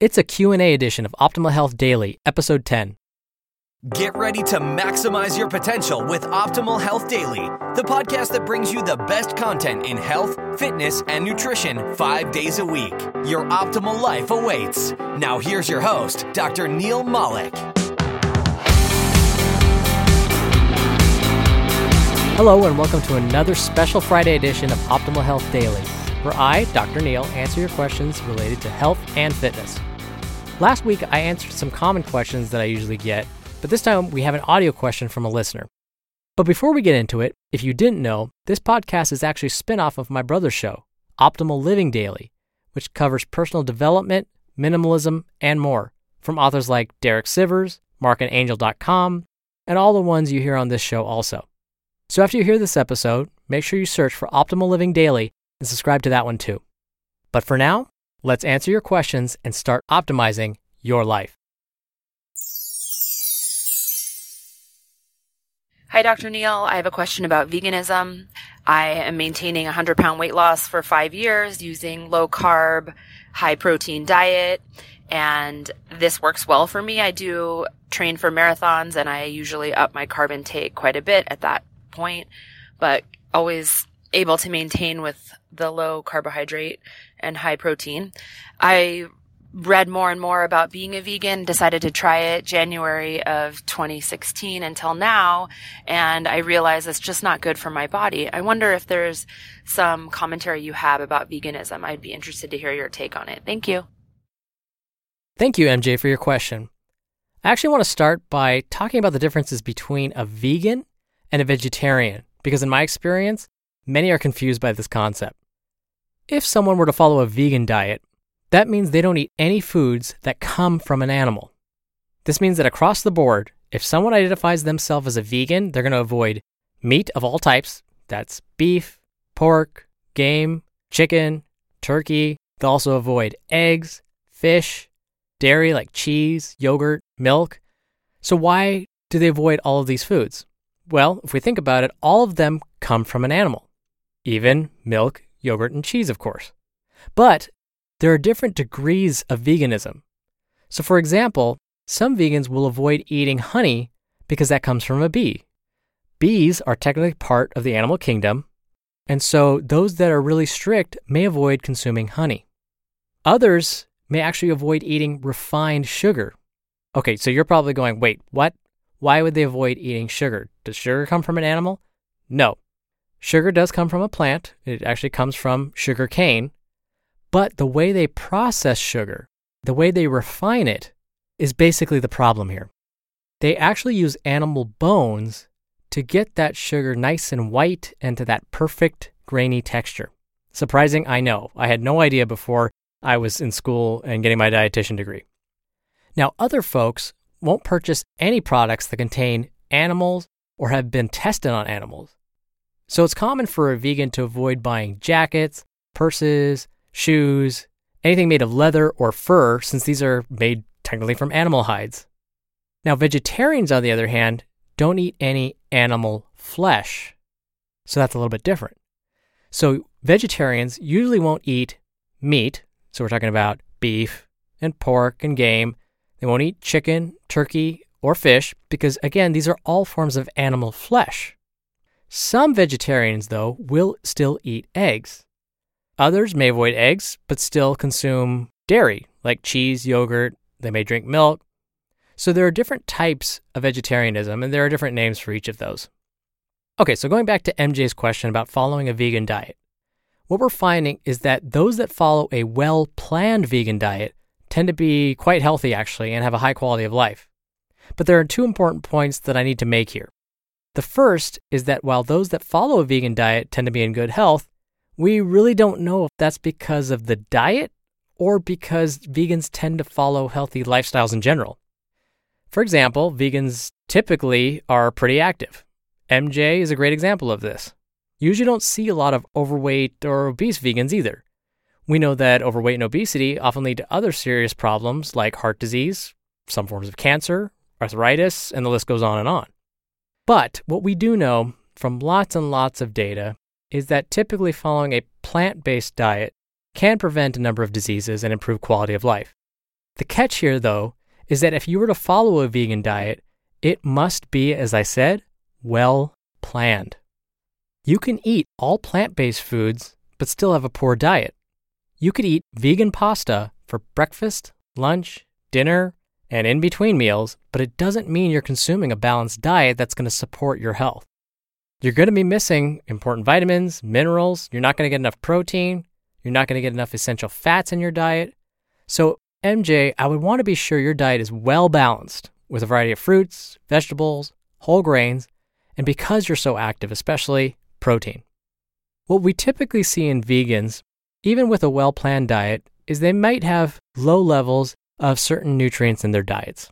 It's a Q&A edition of Optimal Health Daily, episode 10. Get ready to maximize your potential with Optimal Health Daily, the podcast that brings you the best content in health, fitness, and nutrition five days a week. Your optimal life awaits. Now, here's your host, Dr. Neil Malik. Hello, and welcome to another special Friday edition of Optimal Health Daily, where I, Dr. Neil, answer your questions related to health and fitness. Last week, I answered some common questions that I usually get, but this time we have an audio question from a listener. But before we get into it, if you didn't know, this podcast is actually a spin-off of my brother's show, Optimal Living Daily, which covers personal development, minimalism, and more from authors like Derek Sivers, marcandangel.com, and all the ones you hear on this show also. So after you hear this episode, make sure you search for Optimal Living Daily and subscribe to that one too. But for now, let's answer your questions and start optimizing your life. Hi, Dr. Neil. I have a question about veganism. I am maintaining a 100 pound weight loss for five years using low carb, high protein diet. And this works well for me. I do train for marathons and I usually up my carb intake quite a bit at that point, but always able to maintain with the low carbohydrate and high protein. I read more and more about being a vegan, decided to try it January of 2016 until now, and I realized it's just not good for my body. I wonder if there's some commentary you have about veganism. I'd be interested to hear your take on it. Thank you. Thank you, MJ, for your question. I actually want to start by talking about the differences between a vegan and a vegetarian, because in my experience, many are confused by this concept. If someone were to follow a vegan diet, that means they don't eat any foods that come from an animal. This means that across the board, if someone identifies themselves as a vegan, they're going to avoid meat of all types. That's beef, pork, game, chicken, turkey. They'll also avoid eggs, fish, dairy like cheese, yogurt, milk. So, why do they avoid all of these foods? Well, if we think about it, all of them come from an animal. Even milk, yogurt, and cheese, of course. But there are different degrees of veganism. So, for example, some vegans will avoid eating honey because that comes from a bee. Bees are technically part of the animal kingdom, and so those that are really strict may avoid consuming honey. Others may actually avoid eating refined sugar. Okay, so you're probably going, wait, what? Why would they avoid eating sugar? Does sugar come from an animal? No. Sugar does come from a plant. It actually comes from sugar cane. But the way they process sugar, the way they refine it, is basically the problem here. They actually use animal bones to get that sugar nice and white and to that perfect grainy texture. Surprising, I know. I had no idea before I was in school and getting my dietitian degree. Now, other folks won't purchase any products that contain animals or have been tested on animals. So it's common for a vegan to avoid buying jackets, purses, shoes, anything made of leather or fur, since these are made technically from animal hides. Now, vegetarians, on the other hand, don't eat any animal flesh. So that's a little bit different. So, vegetarians usually won't eat meat. So, we're talking about beef and pork and game. They won't eat chicken, turkey, or fish because, again, these are all forms of animal flesh. Some vegetarians, though, will still eat eggs. Others may avoid eggs but still consume dairy, like cheese, yogurt, they may drink milk. So there are different types of vegetarianism, and there are different names for each of those. Okay, so going back to MJ's question about following a vegan diet, what we're finding is that those that follow a well planned vegan diet tend to be quite healthy, actually, and have a high quality of life. But there are two important points that I need to make here. The first is that while those that follow a vegan diet tend to be in good health, we really don't know if that's because of the diet or because vegans tend to follow healthy lifestyles in general. For example, vegans typically are pretty active. MJ is a great example of this. You usually don't see a lot of overweight or obese vegans either. We know that overweight and obesity often lead to other serious problems like heart disease, some forms of cancer, arthritis, and the list goes on and on. But what we do know from lots and lots of data is that typically following a plant based diet can prevent a number of diseases and improve quality of life. The catch here, though, is that if you were to follow a vegan diet, it must be, as I said, well planned. You can eat all plant based foods, but still have a poor diet. You could eat vegan pasta for breakfast, lunch, dinner, and in between meals, but it doesn't mean you're consuming a balanced diet that's going to support your health. You're going to be missing important vitamins, minerals, you're not going to get enough protein, you're not going to get enough essential fats in your diet. So, MJ, I would want to be sure your diet is well balanced with a variety of fruits, vegetables, whole grains, and because you're so active, especially protein. What we typically see in vegans, even with a well planned diet, is they might have low levels of certain nutrients in their diets.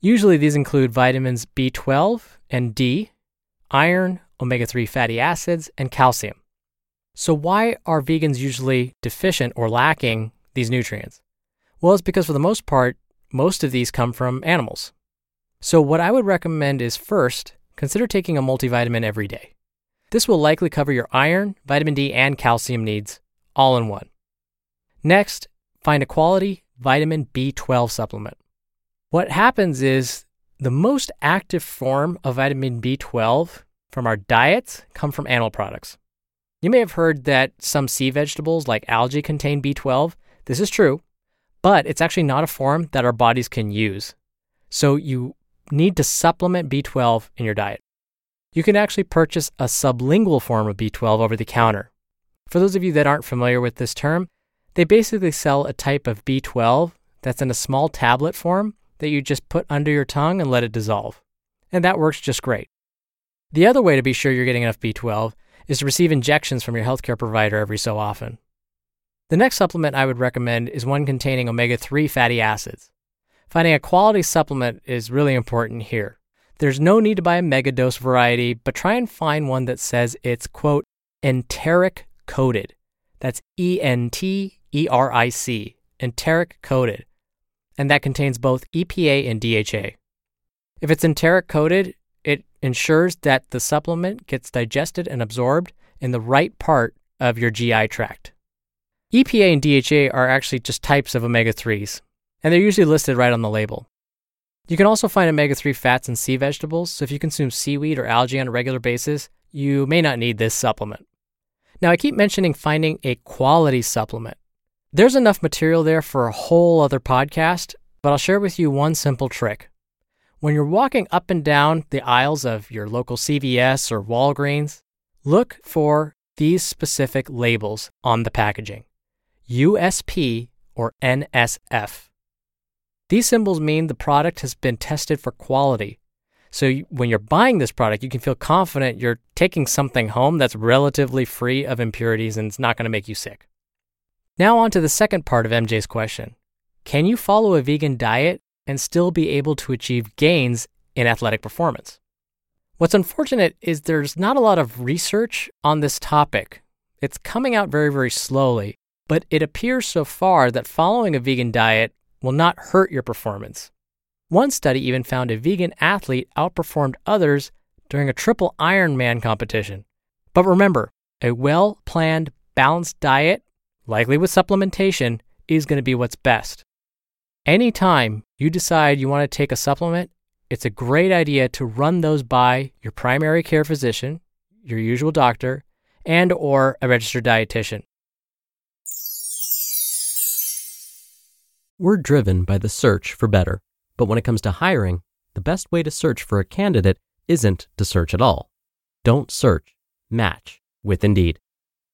Usually, these include vitamins B12 and D, iron, omega 3 fatty acids, and calcium. So, why are vegans usually deficient or lacking these nutrients? Well, it's because for the most part, most of these come from animals. So, what I would recommend is first, consider taking a multivitamin every day. This will likely cover your iron, vitamin D, and calcium needs all in one. Next, find a quality vitamin B12 supplement. What happens is the most active form of vitamin B12 from our diets come from animal products. You may have heard that some sea vegetables like algae contain B12. This is true, but it's actually not a form that our bodies can use. So you need to supplement B12 in your diet. You can actually purchase a sublingual form of B12 over the counter. For those of you that aren't familiar with this term, they basically sell a type of B12 that's in a small tablet form that you just put under your tongue and let it dissolve. And that works just great. The other way to be sure you're getting enough B12 is to receive injections from your healthcare provider every so often. The next supplement I would recommend is one containing omega 3 fatty acids. Finding a quality supplement is really important here. There's no need to buy a megadose variety, but try and find one that says it's, quote, enteric coated. That's E N T E R I C, enteric coated, and that contains both EPA and DHA. If it's enteric coated, it ensures that the supplement gets digested and absorbed in the right part of your GI tract. EPA and DHA are actually just types of omega 3s, and they're usually listed right on the label. You can also find omega 3 fats in sea vegetables, so if you consume seaweed or algae on a regular basis, you may not need this supplement. Now, I keep mentioning finding a quality supplement. There's enough material there for a whole other podcast, but I'll share with you one simple trick. When you're walking up and down the aisles of your local CVS or Walgreens, look for these specific labels on the packaging USP or NSF. These symbols mean the product has been tested for quality. So you, when you're buying this product, you can feel confident you're taking something home that's relatively free of impurities and it's not going to make you sick. Now, on to the second part of MJ's question Can you follow a vegan diet and still be able to achieve gains in athletic performance? What's unfortunate is there's not a lot of research on this topic. It's coming out very, very slowly, but it appears so far that following a vegan diet will not hurt your performance. One study even found a vegan athlete outperformed others during a triple Ironman competition. But remember, a well planned, balanced diet likely with supplementation, is going to be what's best. Anytime you decide you want to take a supplement, it's a great idea to run those by your primary care physician, your usual doctor, and or a registered dietitian. We're driven by the search for better. But when it comes to hiring, the best way to search for a candidate isn't to search at all. Don't search, match with Indeed.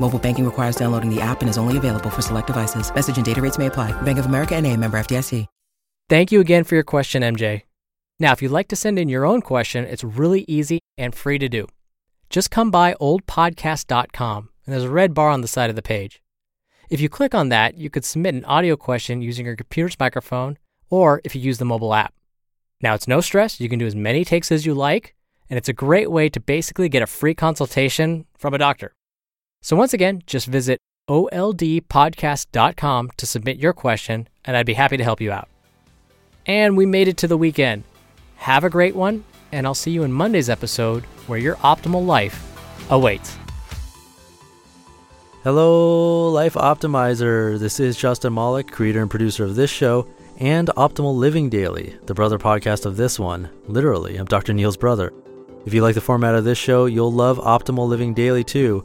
Mobile banking requires downloading the app and is only available for select devices. Message and data rates may apply. Bank of America and a member FDIC. Thank you again for your question, MJ. Now, if you'd like to send in your own question, it's really easy and free to do. Just come by oldpodcast.com and there's a red bar on the side of the page. If you click on that, you could submit an audio question using your computer's microphone or if you use the mobile app. Now, it's no stress. You can do as many takes as you like, and it's a great way to basically get a free consultation from a doctor. So, once again, just visit oldpodcast.com to submit your question, and I'd be happy to help you out. And we made it to the weekend. Have a great one, and I'll see you in Monday's episode where your optimal life awaits. Hello, Life Optimizer. This is Justin Malik, creator and producer of this show and Optimal Living Daily, the brother podcast of this one. Literally, I'm Dr. Neil's brother. If you like the format of this show, you'll love Optimal Living Daily too,